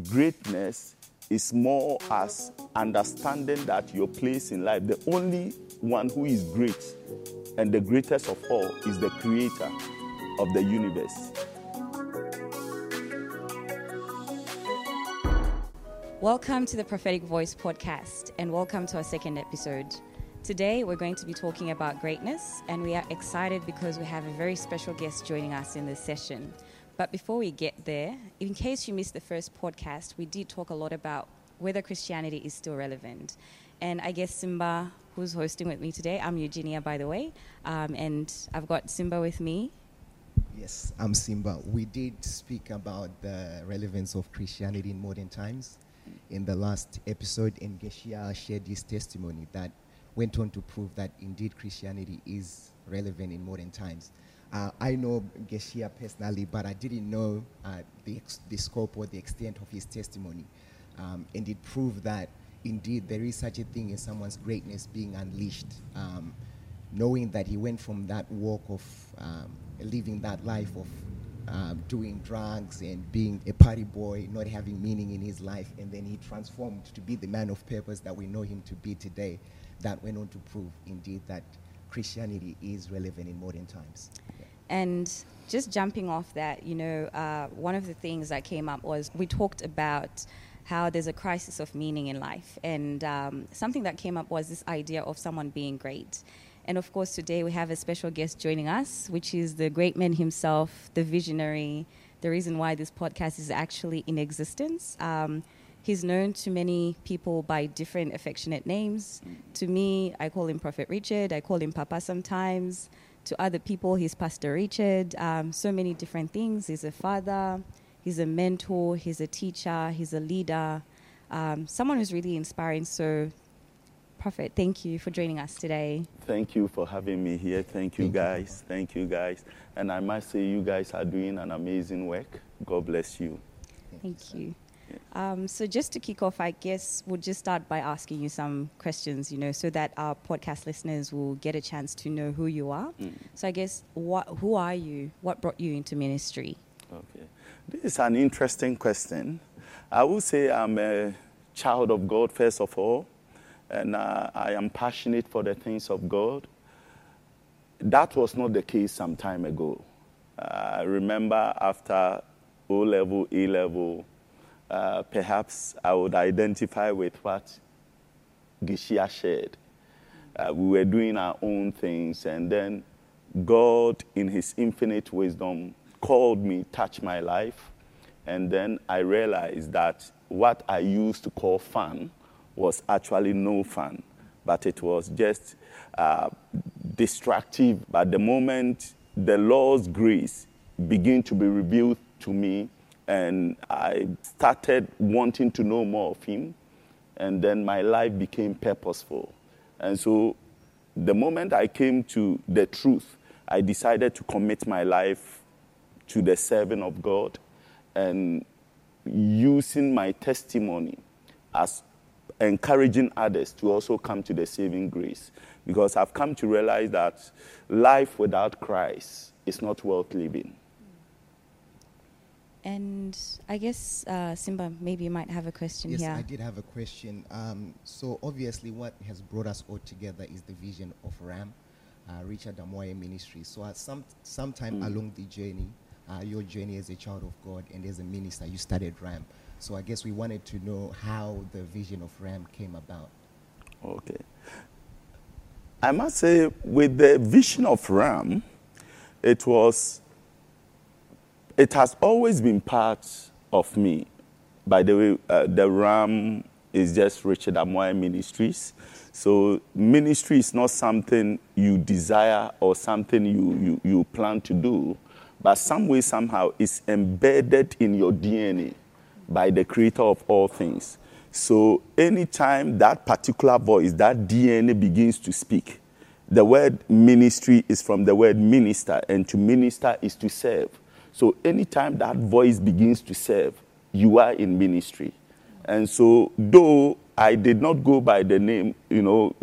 greatness is more as understanding that your place in life, the only one who is great and the greatest of all is the creator of the universe. Welcome to the Prophetic Voice podcast, and welcome to our second episode. Today, we're going to be talking about greatness, and we are excited because we have a very special guest joining us in this session. But before we get there, in case you missed the first podcast, we did talk a lot about whether Christianity is still relevant. And I guess Simba, who's hosting with me today, I'm Eugenia, by the way, um, and I've got Simba with me. Yes, I'm Simba. We did speak about the relevance of Christianity in modern times in the last episode, and Geshia shared his testimony that went on to prove that indeed Christianity is relevant in modern times. Uh, I know Geshia personally, but I didn't know uh, the, the scope or the extent of his testimony. Um, and it proved that indeed there is such a thing as someone's greatness being unleashed. Um, knowing that he went from that walk of um, living that life of um, doing drugs and being a party boy, not having meaning in his life, and then he transformed to be the man of purpose that we know him to be today. That went on to prove, indeed, that Christianity is relevant in modern times. And just jumping off that, you know, uh, one of the things that came up was we talked about how there's a crisis of meaning in life. And um, something that came up was this idea of someone being great. And of course, today we have a special guest joining us, which is the great man himself, the visionary, the reason why this podcast is actually in existence. Um, he's known to many people by different affectionate names. To me, I call him Prophet Richard, I call him Papa sometimes. To other people, he's Pastor Richard, um, so many different things. He's a father, he's a mentor, he's a teacher, he's a leader, um, someone who's really inspiring. So, Prophet, thank you for joining us today. Thank you for having me here. Thank you, Thank you, guys. Thank you, guys. And I must say, you guys are doing an amazing work. God bless you. Thank you. Um, so just to kick off, I guess we'll just start by asking you some questions, you know, so that our podcast listeners will get a chance to know who you are. Mm. So I guess, what, who are you? What brought you into ministry? Okay. This is an interesting question. I would say I'm a child of God, first of all, and uh, I am passionate for the things of God. That was not the case some time ago. Uh, I remember after O level, A level, uh, perhaps I would identify with what Gishia shared. Uh, we were doing our own things, and then God, in His infinite wisdom, called me, touched my life, and then I realized that what I used to call fun was actually no fun, but it was just uh, destructive. But the moment the Lord's grace began to be revealed to me, and I started wanting to know more of Him, and then my life became purposeful. And so the moment I came to the truth, I decided to commit my life to the serving of God and using my testimony as encouraging others to also come to the saving grace. Because I've come to realize that life without Christ is not worth living. And I guess, uh, Simba, maybe you might have a question Yes, here. I did have a question. Um, so obviously, what has brought us all together is the vision of RAM, uh, Richard Amoah Ministry. So at some sometime Mm. along the journey, uh, your journey as a child of God and as a minister, you started RAM. So I guess we wanted to know how the vision of RAM came about. Okay. I must say, with the vision of Ram, it was, it has always been part of me. By the way, uh, the Ram is just Richard Amoah Ministries. So ministry is not something you desire or something you, you, you plan to do, but some way, somehow, it's embedded in your DNA by the creator of all things. So anytime that particular voice, that DNA begins to speak, the word ministry is from the word minister, and to minister is to serve. So anytime that voice begins to serve, you are in ministry. And so, though I did not go by the name, you know,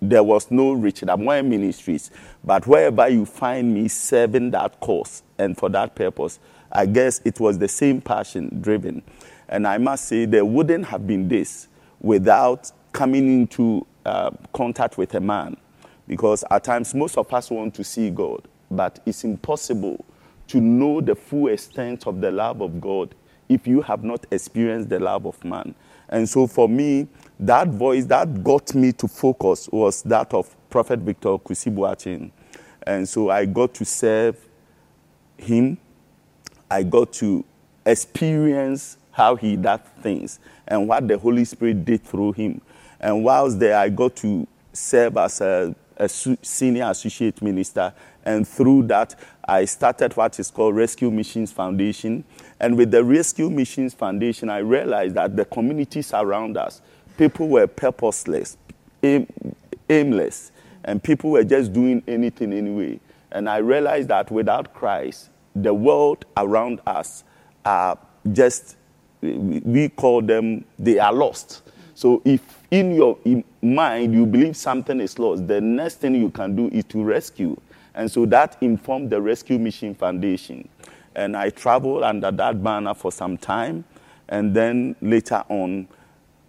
there was no Richard Amoah Ministries, but wherever you find me serving that cause and for that purpose, I guess it was the same passion driven. And I must say, there wouldn't have been this without coming into uh, contact with a man. Because at times, most of us want to see God, but it's impossible to know the full extent of the love of God if you have not experienced the love of man. And so for me, that voice that got me to focus was that of Prophet Victor Kusi Boateng. And so I got to serve him. I got to experience how he does things and what the Holy Spirit did through him. And whilst there, I got to serve as a, a senior associate minister. And through that, I started what is called Rescue Missions Foundation. And with the Rescue Missions Foundation, I realized that the communities around us, people were purposeless, aim, aimless, and people were just doing anything anyway. And I realized that without Christ, the world around us are just, we call them, they are lost. So if in your mind you believe something is lost, the next thing you can do is to rescue. And so that informed the Rescue Mission Foundation. And I traveled under that banner for some time. And then later on,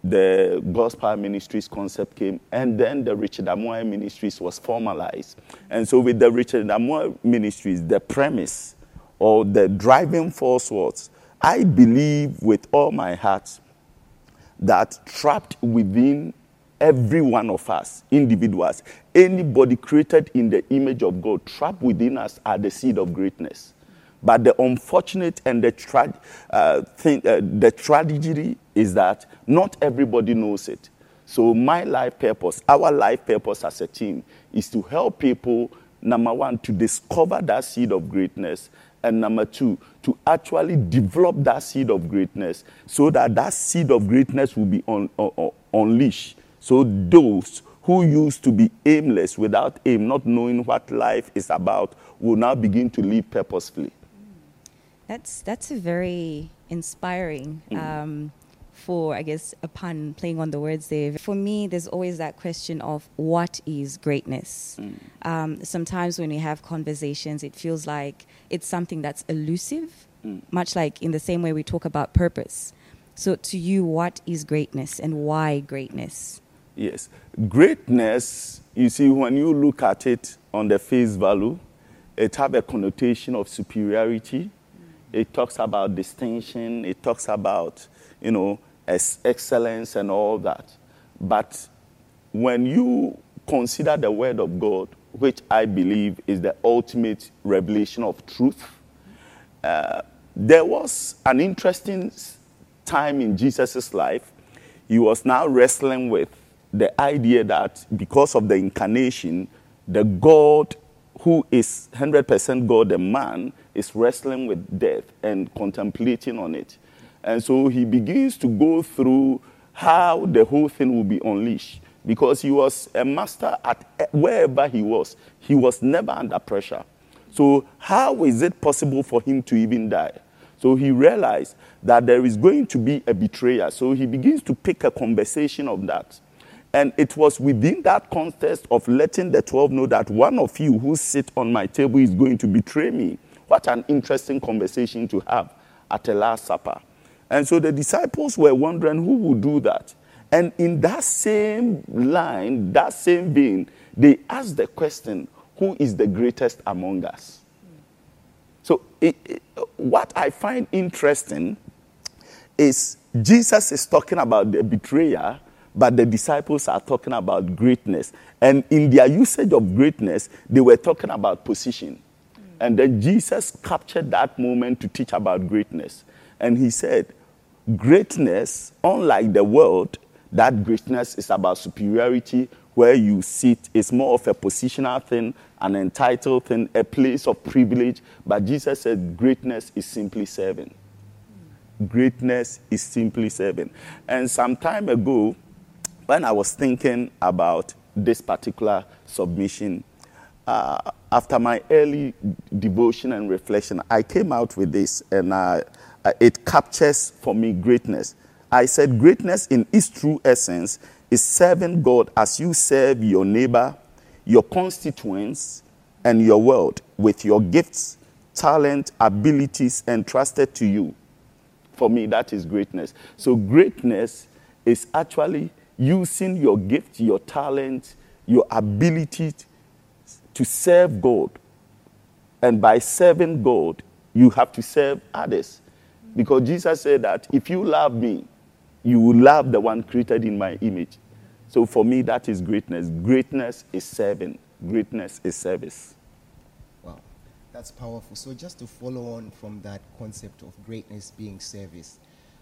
the Gospel Ministries concept came, and then the Richard Amoah Ministries was formalized. And so, with the Richard Amoah Ministries, the premise or the driving force was I believe with all my heart that trapped within every one of us, individuals, anybody created in the image of God, trapped within us are the seed of greatness. But the unfortunate and the, tra- uh, thing, uh, the tragedy is that not everybody knows it. So, my life purpose, our life purpose as a team, is to help people, number one, to discover that seed of greatness, and number two, to actually develop that seed of greatness so that that seed of greatness will be un- un- unleashed. So, those who used to be aimless without aim, not knowing what life is about, will now begin to live purposefully. That's that's a very inspiring. Mm. Um, for I guess a pun playing on the words there. For me, there's always that question of what is greatness. Mm. Um, sometimes when we have conversations, it feels like it's something that's elusive, mm. much like in the same way we talk about purpose. So, to you, what is greatness and why greatness? Yes, greatness. You see, when you look at it on the face value, it have a connotation of superiority it talks about distinction. It talks about, you know, excellence and all that. But when you consider the Word of God, which I believe is the ultimate revelation of truth, uh, there was an interesting time in Jesus' life. He was now wrestling with the idea that because of the incarnation, the God who is 100% God the man is wrestling with death and contemplating on it. And so he begins to go through how the whole thing will be unleashed. Because he was a master at wherever he was, he was never under pressure. So, how is it possible for him to even die? So, he realized that there is going to be a betrayer. So, he begins to pick a conversation of that. And it was within that context of letting the 12 know that one of you who sit on my table is going to betray me. What an interesting conversation to have at a Last Supper. And so the disciples were wondering who would do that. And in that same line, that same vein, they asked the question who is the greatest among us? So, it, it, what I find interesting is Jesus is talking about the betrayer, but the disciples are talking about greatness. And in their usage of greatness, they were talking about position. And then Jesus captured that moment to teach about greatness. And he said, Greatness, unlike the world, that greatness is about superiority, where you sit, is more of a positional thing, an entitled thing, a place of privilege. But Jesus said, Greatness is simply serving. Greatness is simply serving. And some time ago, when I was thinking about this particular submission, uh, after my early devotion and reflection, I came out with this, and uh, Uh, it captures for me greatness. I said, Greatness in its true essence is serving God as you serve your neighbor, your constituents, and your world with your gifts, talent, abilities entrusted to you For me, that is greatness. So, greatness is actually using your gift, your talent, your ability to serve God. And by serving God, you have to serve others. Because Jesus said that if you love me, you will love the one created in my image. So for me, that is greatness. Greatness is serving, greatness is service. Wow, that's powerful. So, just to follow on from that concept of greatness being service,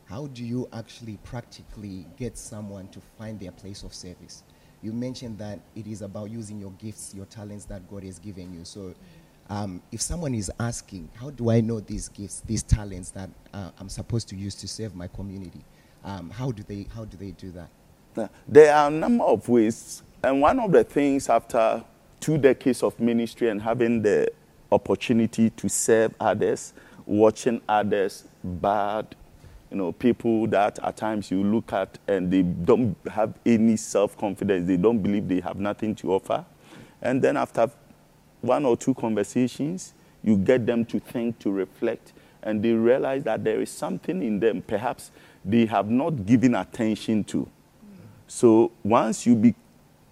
how do you actually practically get someone to find their place of service? You mentioned that it is about using your gifts, your talents that God has given you. So, um, if someone is asking, how do I know these gifts, these talents that uh, I'm supposed to use to serve my community? Um, how do they how do they do that? There are a number of ways, and one of the things after two decades of ministry and having the opportunity to serve others, watching others bad, you know, people that at times you look at and they don't have any self confidence, they don't believe they have nothing to offer. And then after one or two conversations, you get them to think, to reflect, and they realize that there is something in them perhaps they have not given attention to. So once you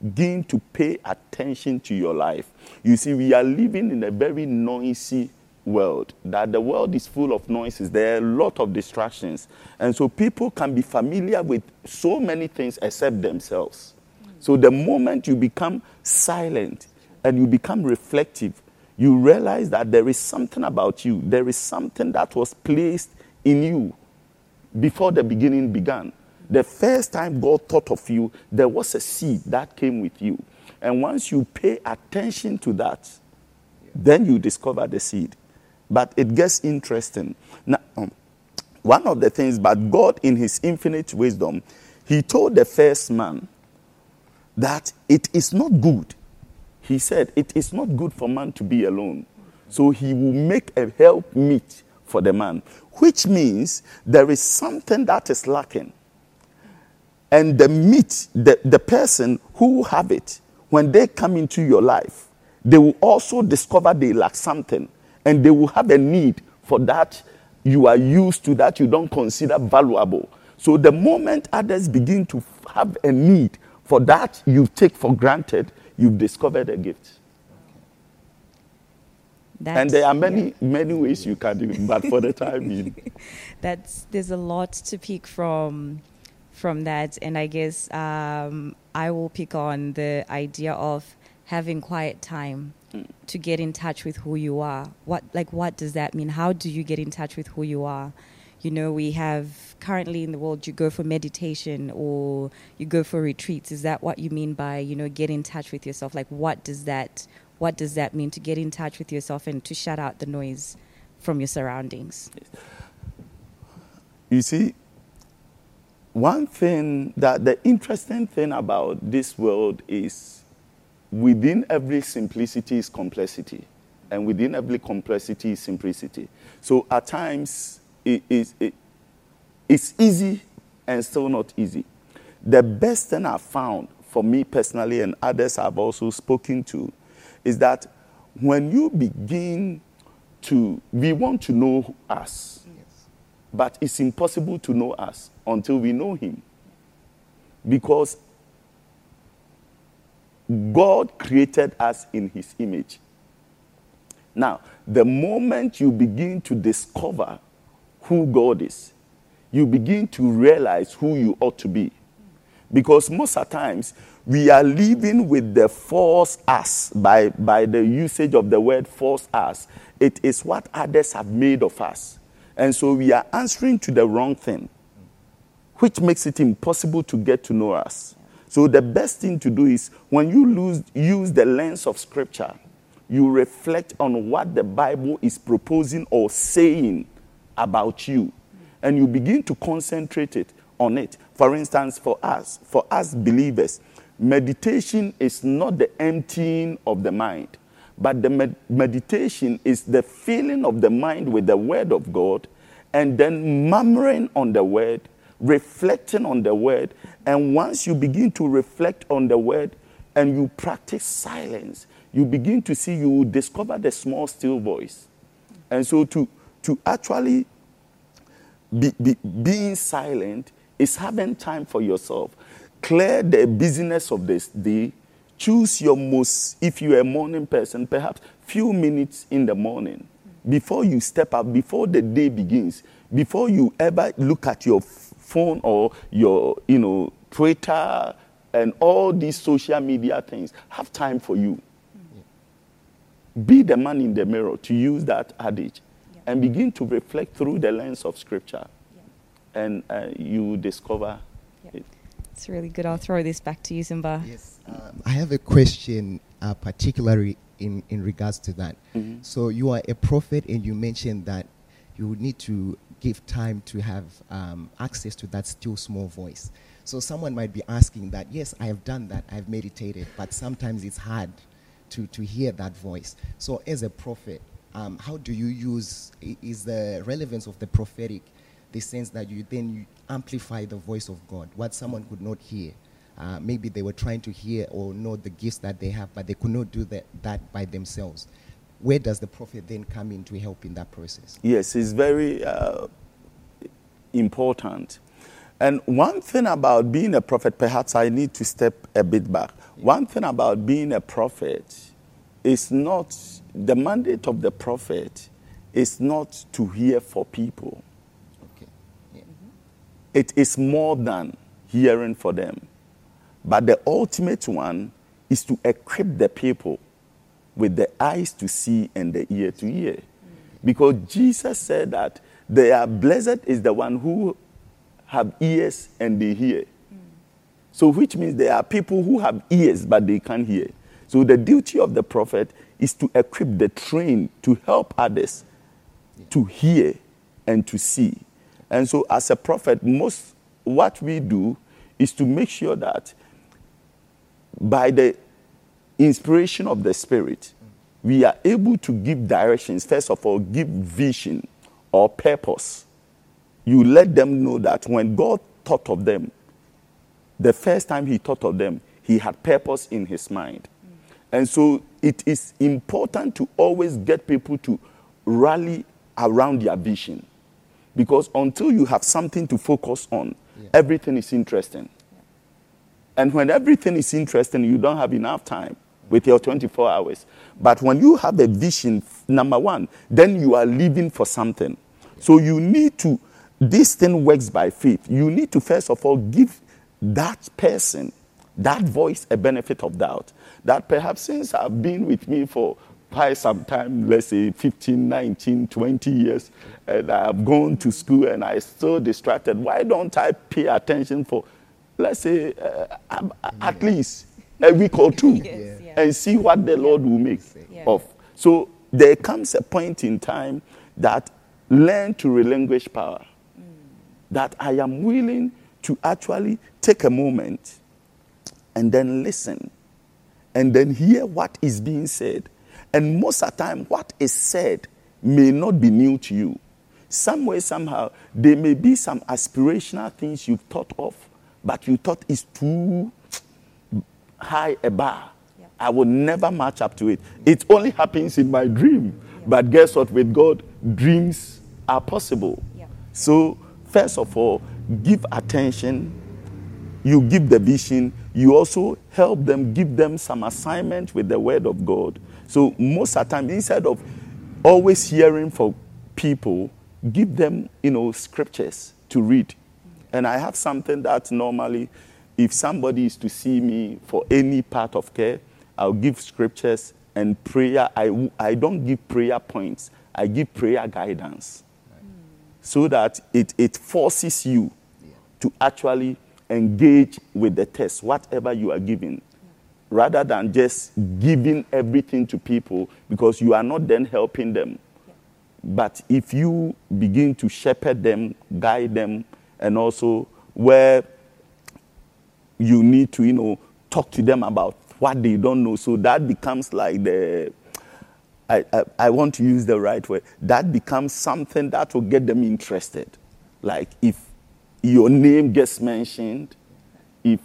begin to pay attention to your life, you see, we are living in a very noisy world, that the world is full of noises. There are a lot of distractions. And so people can be familiar with so many things except themselves. So the moment you become silent and you become reflective, you realize that there is something about you, there is something that was placed in you before the beginning began. The first time God thought of you, there was a seed that came with you. And once you pay attention to that, then you discover the seed. But it gets interesting. Now, um, one of the things, but God, in His infinite wisdom, He told the first man that it is not good. He said, It is not good for man to be alone. So He will make a help meet for the man, which means there is something that is lacking and the meet, the, the person who have it, when they come into your life, they will also discover they lack something and they will have a need for that you are used to that you don't consider valuable. So the moment others begin to have a need for that you take for granted, you've discovered a gift. That's, and there are many, yeah. many ways you can do it, but for the time being. That's, there's a lot to pick from from that. And I guess um, I will pick on the idea of having quiet time mm. to get in touch with who you are. What like what does that mean? How do you get in touch with who you are? You know, we have currently in the world you go for meditation or you go for retreats. Is that what you mean by, you know, get in touch with yourself? Like what does that what does that mean to get in touch with yourself and to shut out the noise from your surroundings? You see, one thing that the interesting thing about this world is within every simplicity is complexity, and within every complexity is simplicity. So at times it, it, it, it's easy and still not easy. The best thing I've found for me personally, and others I've also spoken to, is that when you begin to, we want to know us but it's impossible to know us until we know Him. Because God created us in His image. Now, the moment you begin to discover who God is, you begin to realize who you ought to be. Because most of times, we are living with the false us by, by the usage of the word false us. It is what others have made of us. And so we are answering to the wrong thing, which makes it impossible to get to know us. So the best thing to do is when you lose, use the lens of Scripture, you reflect on what the Bible is proposing or saying about you, and you begin to concentrate it on it. For instance, for us, for us believers, meditation is not the emptying of the mind. But the med- meditation is the filling of the mind with the Word of God and then murmuring on the Word, reflecting on the Word. And once you begin to reflect on the Word and you practice silence, you begin to see, you discover the small, still voice. And so to, to actually be, be, being silent is having time for yourself. Clear the business of this day. Choose your most, if you're a morning person, perhaps few minutes in the morning before you step up, before the day begins, before you ever look at your phone or your, you know, Twitter and all these social media things, have time for you. Be the man in the mirror, to use that adage. And begin to reflect through the lens of Scripture. Yeah. And uh, you discover yeah. it. It's really good. I'll throw this back to you, Simba. Yes. Um, I have a question, uh, particularly in, in regards to that. Mm-hmm. So, you are a prophet, and you mentioned that you need to give time to have um, access to that still small voice. So, someone might be asking that, yes, I have done that, I've meditated, but sometimes it's hard to, to hear that voice. So, as a prophet, um, how do you use is the relevance of the prophetic the sense that you then you amplify the voice of God, what someone could not hear. Uh, maybe they were trying to hear or know the gifts that they have, but they could not do that, that by themselves. Where does the prophet then come in to help in that process? Yes, it's very uh, important. And one thing about being a prophet, perhaps I need to step a bit back. One thing about being a prophet is not, the mandate of the prophet is not to hear for people. Okay. Yeah. Mm-hmm. It is more than hearing for them. But the ultimate one is to equip the people with the eyes to see and the ear to hear. Mm-hmm. Because Jesus said that they are blessed is the one who have ears and they hear. So, which means there are people who have ears but they can't hear. So, the duty of the prophet is to equip the trained to help others to hear and to see. And so, as a prophet, most what we do is to make sure that by the inspiration of the Spirit, we are able to give directions. First of all, give vision or purpose. You let them know that when God thought of them, the first time he thought of them, he had purpose in his mind. And so it is important to always get people to rally around their vision. Because until you have something to focus on, yeah. everything is interesting. Yeah. And when everything is interesting, you don't have enough time with your 24 hours. But when you have a vision, number one, then you are living for something. So you need to, this thing works by faith. You need to, first of all, give that person, that voice, a benefit of doubt. That perhaps since I've been with me for quite some time, let's say 15, 19, 20 years, and I've gone to school and I'm still distracted, why don't I pay attention for, let's say, uh, at least a week or two yes, yeah. and see what the Lord will make yeah. of. So there comes a point in time that learn to relinquish power. Mm. That I am willing to actually take a moment and then listen and then hear what is being said. And most of the time, what is said may not be new to you. Some way, somehow, there may be some aspirational things you've thought of, but you thought is too high a bar. Yeah. I will never match up to it. It only happens in my dream. Yeah. But guess what? With God, dreams are possible. Yeah. So, first of all, give attention, you give the vision, you also help them, give them some assignment with the word of God. So most of the time, instead of always hearing for people, give them, you know, scriptures to read. And I have something that normally, if somebody is to see me for any part of care, I'll give scriptures and prayer. I, I don't give prayer points, I give prayer guidance so that it, it forces you yeah. to actually engage with the test, whatever you are giving, rather than just giving everything to people because you are not then helping them. But if you begin to shepherd them, guide them, and also where you need to, you know, talk to them about what they don't know, so that becomes like the I, I, I, want to use the right word, that becomes something that will get them interested. Like if your name gets mentioned, if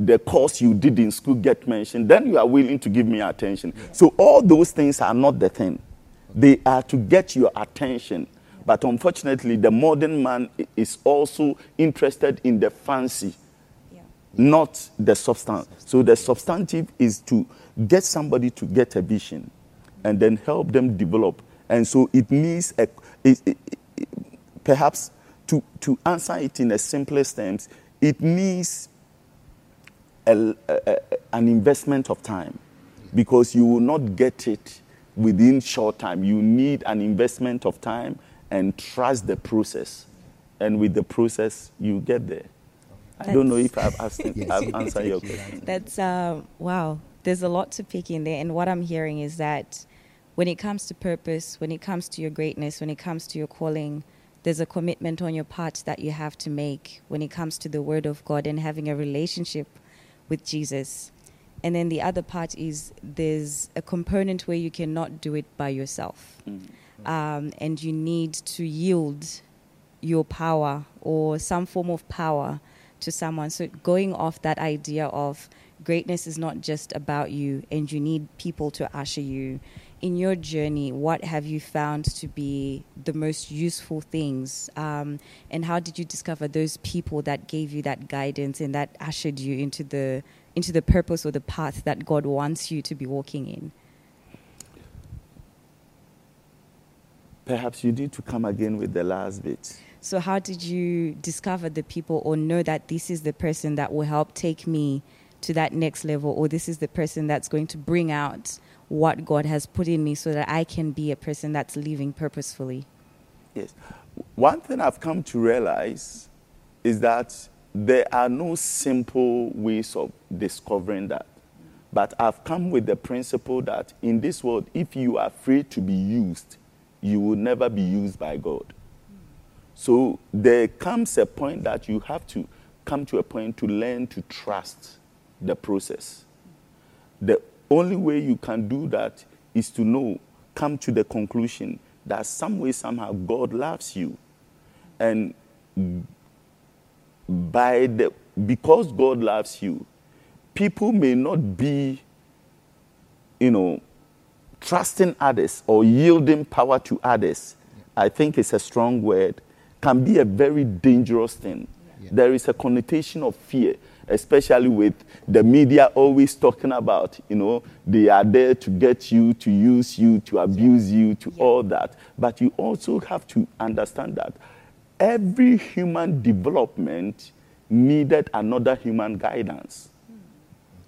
the course you did in school get mentioned, then you are willing to give me attention. Yeah. So all those things are not the thing. They are to get your attention. But unfortunately, the modern man is also interested in the fancy, Yeah. not the substance. So the substantive is to get somebody to get a vision and then help them develop. And so it needs a, it, it- it- perhaps to, to answer it in the simplest terms, it needs a, a- a- an investment of time because you will not get it within short time. You need an investment of time and trust the process. And with the process, you get there. I don't know if I've, asked, Yes. I've answered your question. That's uh, wow. There's a lot to pick in there, and what I'm hearing is that when it comes to purpose, when it comes to your greatness, when it comes to your calling, there's a commitment on your part that you have to make when it comes to the Word of God and having a relationship with Jesus. And then the other part is there's a component where you cannot do it by yourself, um, and you need to yield your power or some form of power to someone. So going off that idea of greatness is not just about you and you need people to usher you. In your journey, what have you found to be the most useful things? Um, and how did you discover those people that gave you that guidance and that ushered you into the into the purpose or the path that God wants you to be walking in? Perhaps you need to come again with the last bit. So, how did you discover the people or know that this is the person that will help take me to that next level, or this is the person that's going to bring out what God has put in me so that I can be a person that's living purposefully? Yes. One thing I've come to realize is that there are no simple ways of discovering that. But I've come with the principle that in this world, if you are free to be used, you will never be used by God. So there comes a point that you have to come to a point to learn to trust the process. The only way you can do that is to know, come to the conclusion that some way, somehow, God loves you. And by the because God loves you, people may not be, you know, trusting others or yielding power to others. I think it's a strong word, can be a very dangerous thing. Yeah. There is a connotation of fear, especially with the media always talking about, you know, they are there to get you, to use you, to abuse you, to all that. But you also have to understand that every human development needed another human guidance.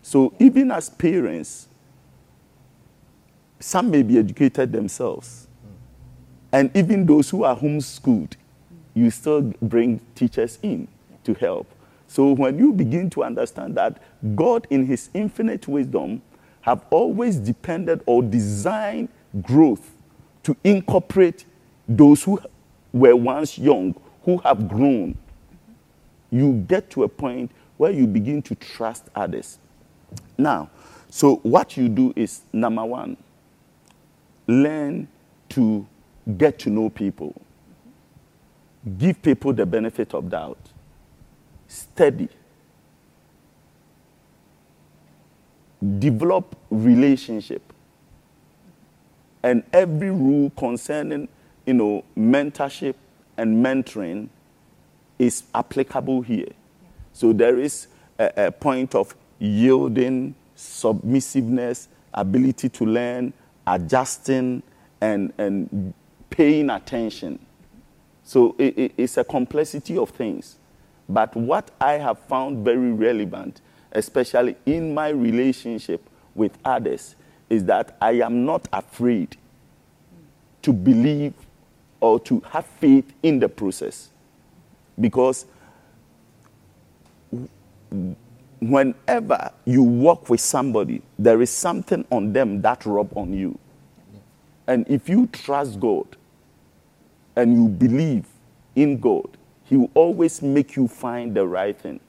So even as parents, some may be educated themselves. And even those who are homeschooled, you still bring teachers in to help. So when you begin to understand that God, in His infinite wisdom, have always depended or designed growth to incorporate those who were once young, who have grown, you get to a point where you begin to trust others. Now, so what you do is number one, learn to get to know people, give people the benefit of doubt, study, develop relationship, and every rule concerning, you know, mentorship and mentoring is applicable here. So there is a, a point of yielding, submissiveness, ability to learn, adjusting, and, and paying attention. So it, it- it's a complexity of things. But what I have found very relevant, especially in my relationship with others, is that I am not afraid to believe or to have faith in the process. Because whenever you work with somebody, there is something on them that rub on you. And if you trust God and you believe in God, He will always make you find the right thing.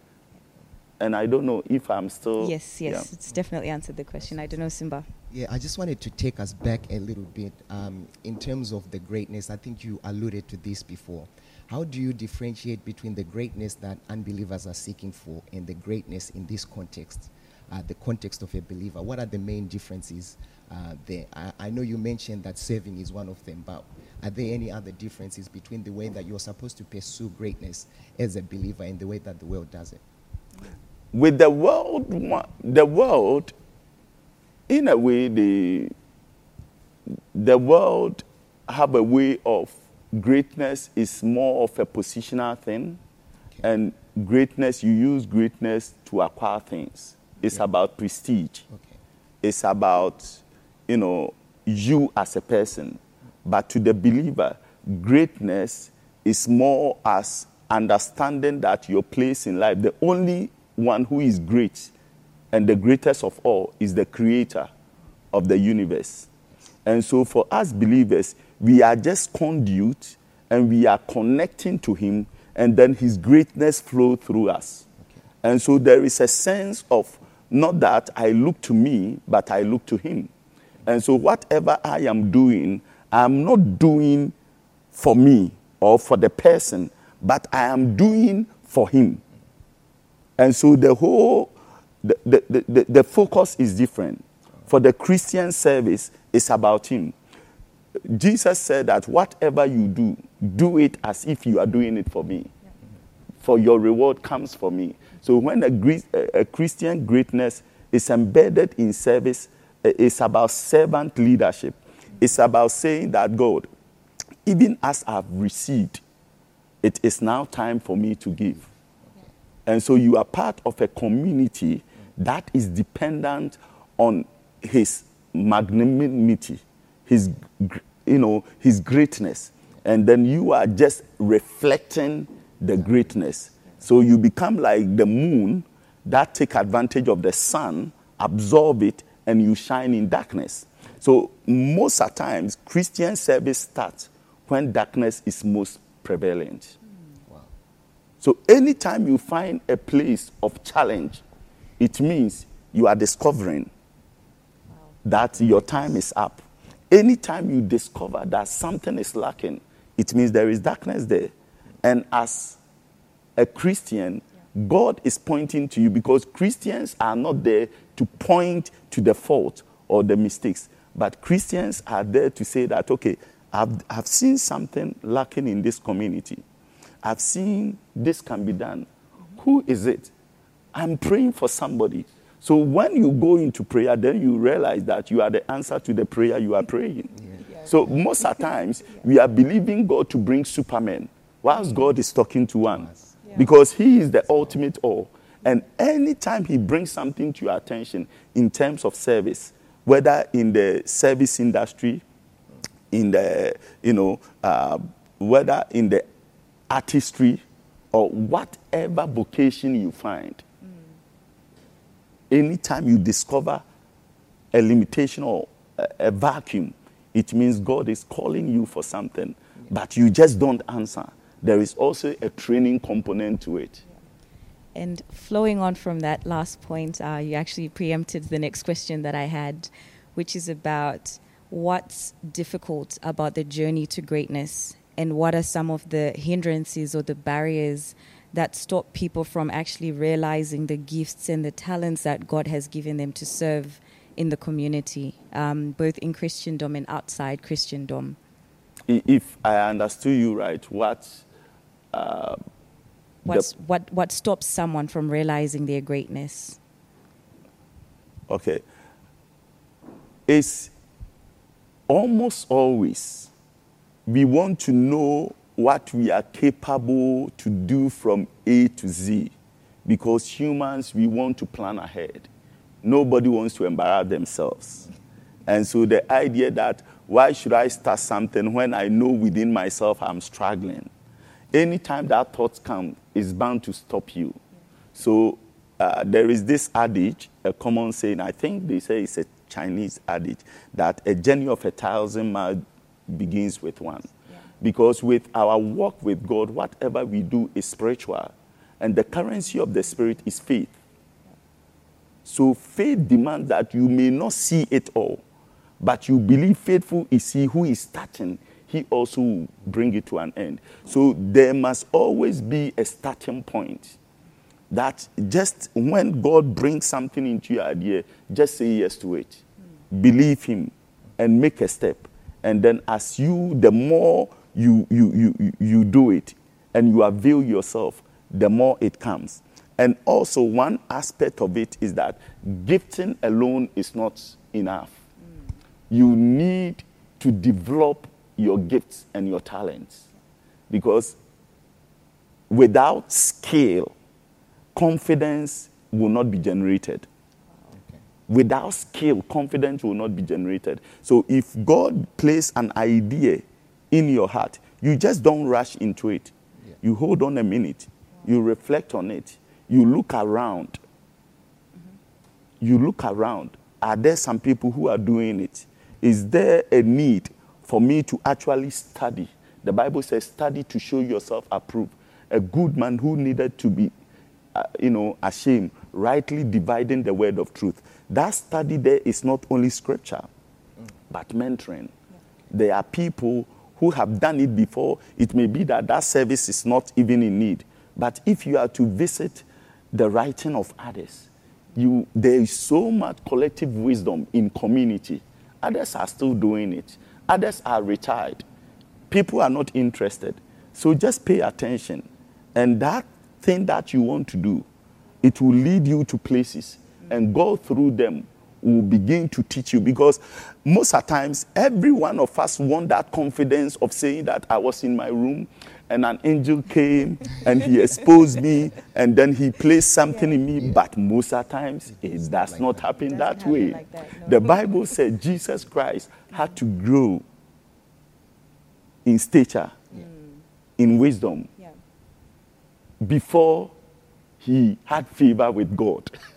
And I don't know if I'm still. yes, yes, yeah. it's definitely answered the question. I don't know, Simba. Yeah, I just wanted to take us back a little bit um, in terms of the greatness. I think you alluded to this before. How do you differentiate between the greatness that unbelievers are seeking for and the greatness in this context, uh, the context of a believer? What are the main differences uh, there? I, I know you mentioned that serving is one of them, but are there any other differences between the way that you're supposed to pursue greatness as a believer and the way that the world does it? With the world, the world, in a way, the, the world have a way of greatness is more of a positional thing, okay. and greatness, you use greatness to acquire things. It's yeah. about prestige. Okay. It's about, you know, you as a person. But to the believer, greatness is more as understanding that your place in life, the only one who is great and the greatest of all is the creator of the universe. And so for us believers, we are just conduit and we are connecting to him and then his greatness flow through us. Okay. And so there is a sense of not that I look to me, but I look to him. And so whatever I am doing, I'm not doing for me or for the person, but I am doing for him. And so the whole the, the, the, the focus is different. For the Christian service, it's about him. Jesus said that whatever you do, do it as if you are doing it for me. For your reward comes for me. So when a, a Christian greatness is embedded in service, it's about servant leadership. It's about saying that God, even as I've received, it is now time for me to give. And so you are part of a community that is dependent on his magnanimity, his, you know, his greatness. And then you are just reflecting the greatness. So you become like the moon that take advantage of the sun, absorb it, and you shine in darkness. So most of times, Christian service starts when darkness is most prevalent. Hmm. Wow. So anytime you find a place of challenge, it means you are discovering wow. that your time is up. Anytime you discover that something is lacking, it means there is darkness there. And as a Christian, yeah. God is pointing to you because Christians are not there to point to the fault or the mistakes. But Christians are there to say that, okay, I've, I've seen something lacking in this community. I've seen this can be done. Who is it? I'm praying for somebody. So when you go into prayer, then you realize that you are the answer to the prayer you are praying. Yeah. So most of the times, we are believing God to bring supermen, whilst God is talking to one. Yeah. Because He is the ultimate all. And anytime He brings something to your attention in terms of service, whether in the service industry, in the, you know, uh, whether in the artistry or whatever vocation you find, mm. anytime you discover a limitation or a, a, vacuum, it means God is calling you for something, but you just don't answer. There is also a training component to it. And flowing on from that last point, uh, you actually preempted the next question that I had, which is about what's difficult about the journey to greatness and what are some of the hindrances or the barriers that stop people from actually realizing the gifts and the talents that God has given them to serve in the community, um, both in Christendom and outside Christendom. If I understood you right, what uh, What's, what, what stops someone from realizing their greatness? Okay. It's almost always we want to know what we are capable to do from A to Z because humans, we want to plan ahead. Nobody wants to embarrass themselves. And so the idea that why should I start something when I know within myself I'm struggling? anytime that thought comes, it's bound to stop you. So uh, there is this adage, a common saying, I think they say it's a Chinese adage, that a journey of a thousand miles begins with one. Yeah. Because with our walk with God, whatever we do is spiritual. And the currency of the Spirit is faith. So faith demands that you may not see it all, but you believe faithful is he who is starting he also will bring it to an end. So there must always be a starting point. That just when God brings something into your idea, just say yes to it. Believe Him and make a step. And then as you, the more you, you, you, you do it and you avail yourself, the more it comes. And also, one aspect of it is that gifting alone is not enough. You need to develop your gifts and your talents because without skill, confidence will not be generated. Okay. Without skill, confidence will not be generated. So if God places an idea in your heart, you just don't rush into it. Yeah. You hold on a minute, you reflect on it, you look around. Mm-hmm. You look around. Are there some people who are doing it? Is there a need for me to actually study? The Bible says, study to show yourself approved. A good man who needed to be, uh, you know, ashamed, rightly dividing the word of truth. That study there is not only scripture, mm. but mentoring. Yeah. There are people who have done it before. It may be that that service is not even in need. But if you are to visit the writing of others, you, there is so much collective wisdom in community. Others are still doing it. Others are retired. People are not interested. So just pay attention. And that thing that you want to do, it will lead you to places. And go through them will begin to teach you because most of times every one of us want that confidence of saying that I was in my room and an angel came and he exposed me and then he placed something yeah. in me. Yeah. But most of times it does like not happen that happen way. Like that, no. The Bible said Jesus Christ had to grow in stature, yeah. in wisdom, before he had favor with God.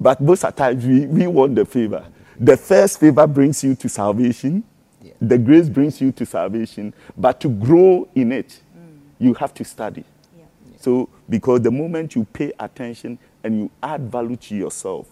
But most of the times we, we want the favor. The first favor brings you to salvation. Yeah. The grace brings you to salvation. But to grow in it, mm. you have to study. Yeah. So, because the moment you pay attention and you add value to yourself,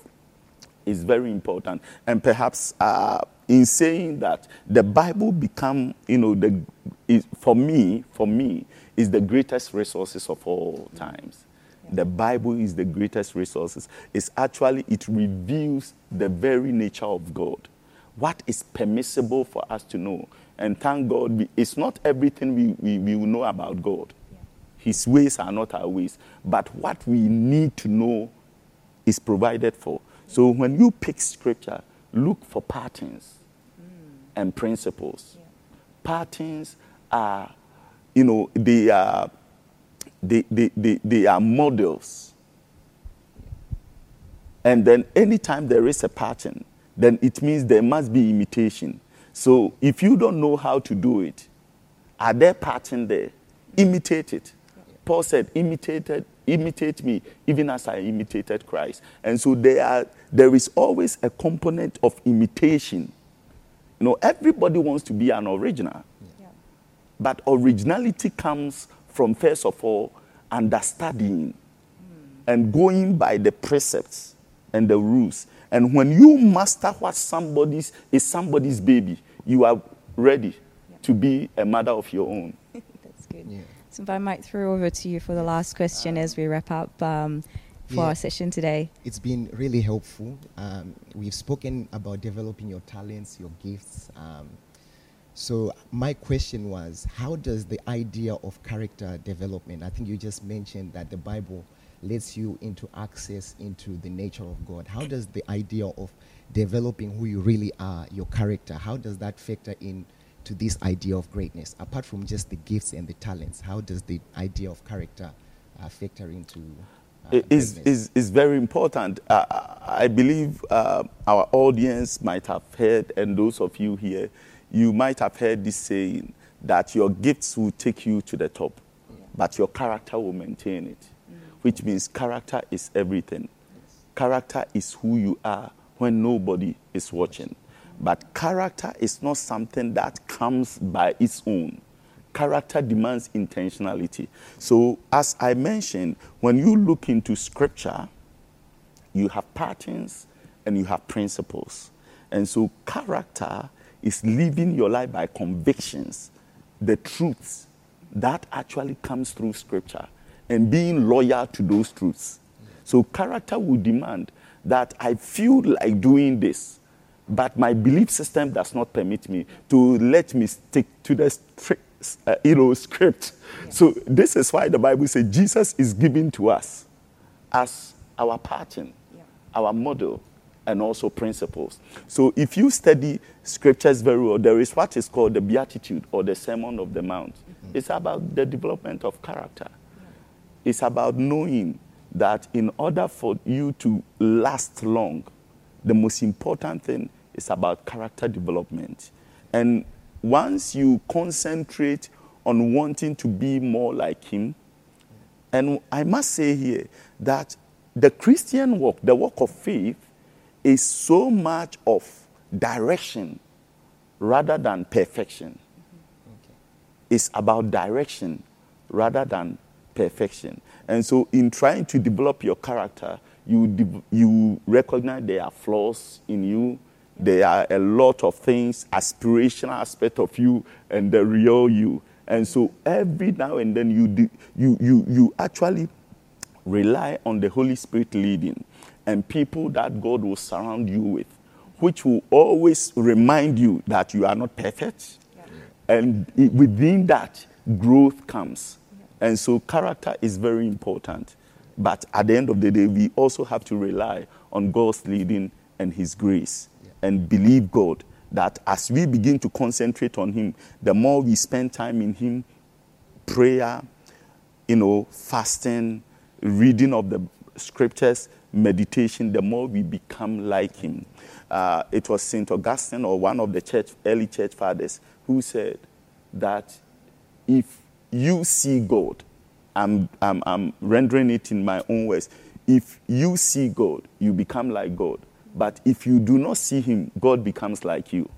is very important. And perhaps uh, in saying that, the Bible become, you know, the is, for me, for me, is the greatest resources of all times. The Bible is the greatest resources. It's actually, it reveals the very nature of God. What is permissible for us to know. And thank God, it's not everything we, we, we will know about God. Yeah. His ways are not our ways. But what we need to know is provided for. So when you pick scripture, look for patterns mm. and principles. Yeah. Patterns are, you know, they are they, they, they, they are models. And then anytime there is a pattern, then it means there must be imitation. So if you don't know how to do it, are there pattern there? Imitate it. Paul said, imitated, imitate me, even as I imitated Christ. And so there, are, there is always a component of imitation. You know, everybody wants to be an original. Yeah. But originality comes from first of all understanding and going by the precepts and the rules. And when you master what somebody's is somebody's baby, you are ready yeah. to be a mother of your own. That's good. Yeah. So if I might throw over to you for the last question uh, as we wrap up um, for yeah, our session today. It's been really helpful. Um, we've spoken about developing your talents, your gifts. So my question was, how does the idea of character development, I think you just mentioned that the Bible lets you into access into the nature of God. How does the idea of developing who you really are, your character, how does that factor in to this idea of greatness? Apart from just the gifts and the talents, how does the idea of character uh, factor into uh, is, is, is very important. Uh, I believe uh, our audience might have heard, and those of you here, you might have heard this saying that your gifts will take you to the top, yeah. but your character will maintain it, mm. which means character is everything. Yes. Character is who you are when nobody is watching. But character is not something that comes by its own. Character demands intentionality. So, as I mentioned, when you look into scripture, you have patterns and you have principles. And so, character is living your life by convictions, the truths that actually comes through scripture, and being loyal to those truths. So character will demand that I feel like doing this, but my belief system does not permit me to let me stick to the strict, uh, you know, script. Yes. So this is why the Bible says Jesus is given to us as our pattern, yeah. our model, and also principles. So if you study scriptures very well, there is what is called the Beatitude or the Sermon of the Mount. Mm-hmm. It's about the development of character. Yeah. It's about knowing that in order for you to last long, the most important thing is about character development. And once you concentrate on wanting to be more like Him, and I must say here that the Christian walk, the walk of faith, is so much of direction rather than perfection. Okay. It's about direction rather than perfection. And so, in trying to develop your character, you, de- you recognize there are flaws in you. There are a lot of things, aspirational aspect of you, and the real you. And so, every now and then, you, de- you, you, you actually rely on the Holy Spirit leading and people that God will surround you with, which will always remind you that you are not perfect. Yeah. And within that, growth comes. And so character is very important. But at the end of the day, we also have to rely on God's leading and His grace yeah. and believe God that as we begin to concentrate on Him, the more we spend time in Him, prayer, you know, fasting, reading of the scriptures, meditation, the more we become like Him. Uh, it was St. Augustine or one of the church, early church fathers who said that if you see God, I'm, I'm, I'm rendering it in my own words. If you see God, you become like God. But if you do not see Him, God becomes like you.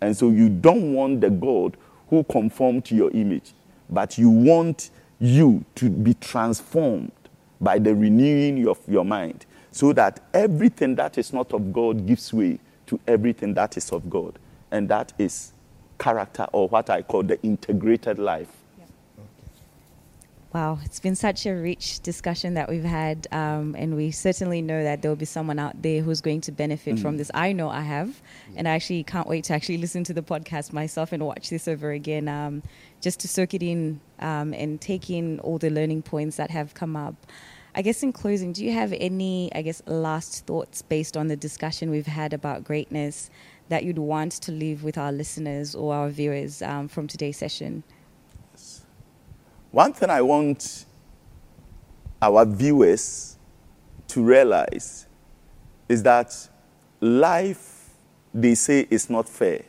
And so you don't want the God who conform to your image, but you want you to be transformed by the renewing of your mind so that everything that is not of God gives way to everything that is of God. And that is character or what I call the integrated life. Wow, it's been such a rich discussion that we've had, um, and we certainly know that there will be someone out there who's going to benefit mm. from this. I know I have, and I actually can't wait to actually listen to the podcast myself and watch this over again, um, just to soak it in um, and take in all the learning points that have come up. I guess in closing, do you have any, I guess, last thoughts based on the discussion we've had about greatness that you'd want to leave with our listeners or our viewers um, from today's session? One thing I want our viewers to realize is that life, they say, is not fair.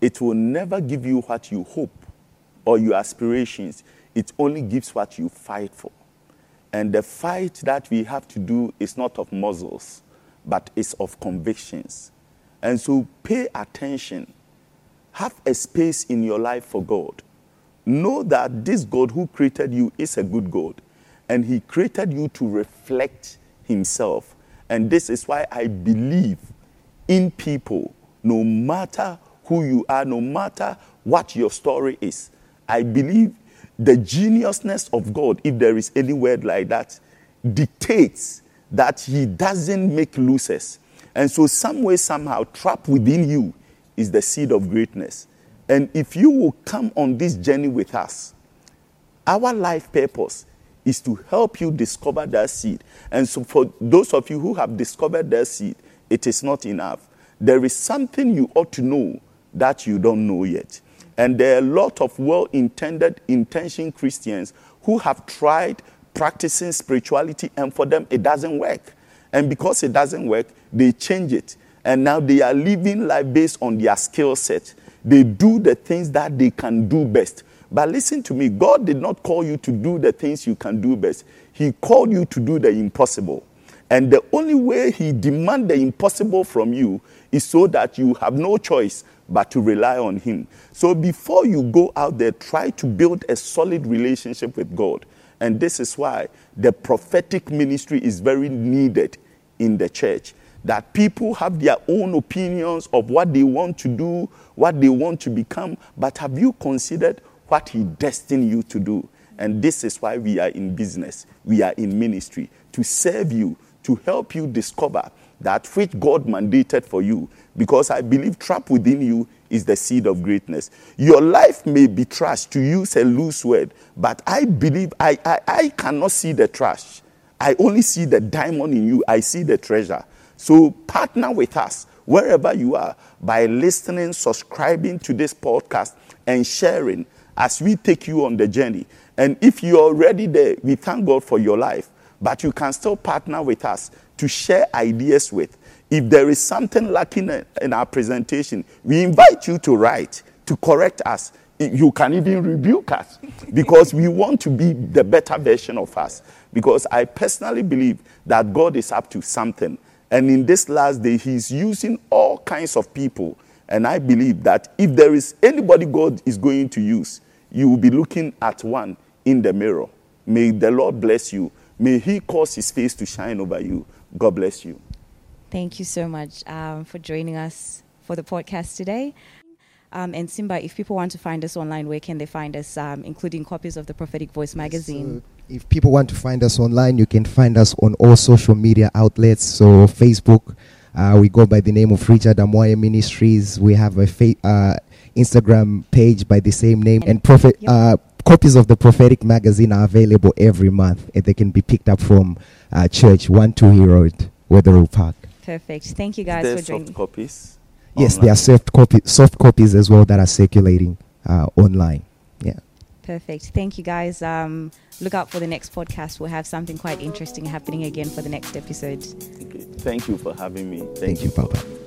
It will never give you what you hope or your aspirations, it only gives what you fight for. And the fight that we have to do is not of muscles, but it's of convictions. And so pay attention. Have a space in your life for God. Know that this God who created you is a good God. And He created you to reflect Himself. And this is why I believe in people, no matter who you are, no matter what your story is. I believe the geniusness of God, if there is any word like that, dictates that He doesn't make losers. And so, some way, somehow, trapped within you is the seed of greatness. And if you will come on this journey with us, our life purpose is to help you discover that seed. And so, for those of you who have discovered that seed, it is not enough. There is something you ought to know that you don't know yet. And there are a lot of well intended, intentioned Christians who have tried practicing spirituality, and for them, it doesn't work. And because it doesn't work, they change it. And now they are living life based on their skill set. They do the things that they can do best. But listen to me God did not call you to do the things you can do best, He called you to do the impossible. And the only way He demands the impossible from you is so that you have no choice but to rely on Him. So before you go out there, try to build a solid relationship with God. And this is why the prophetic ministry is very needed in the church. That people have their own opinions of what they want to do, what they want to become, but have you considered what He destined you to do? And this is why we are in business, we are in ministry to serve you, to help you discover that which God mandated for you. Because I believe trapped within you is the seed of greatness. Your life may be trash, to use a loose word, but I believe I, I, I cannot see the trash. I only see the diamond in you, I see the treasure. So partner with us wherever you are by listening, subscribing to this podcast, and sharing as we take you on the journey. And if you're already there, we thank God for your life, but you can still partner with us to share ideas with. If there is something lacking in our presentation, we invite you to write, to correct us. You can even rebuke us because we want to be the better version of us. Because I personally believe that God is up to something. And in this last day, He's using all kinds of people. And I believe that if there is anybody God is going to use, you will be looking at one in the mirror. May the Lord bless you. May He cause His face to shine over you. God bless you. Thank you so much um, for joining us for the podcast today. Um, and Simba, if people want to find us online, where can they find us, um, including copies of the Prophetic Voice magazine? So if people want to find us online, you can find us on all social media outlets. So Facebook, uh, we go by the name of Richard Amoah Ministries. We have a fa- uh, Instagram page by the same name, and prophet. Yep. Uh, copies of the prophetic magazine are available every month, and they can be picked up from uh, Church One Two Road, Wetherill Park. Perfect. Thank you guys Is there for joining. soft copies? Yes, online? there are soft copy, soft copies as well that are circulating uh, online. Yeah. Perfect. Thank you guys. Um, look out for the next podcast. We'll have something quite interesting happening again for the next episode. Okay. Thank you for having me. Thank you, for- Papa.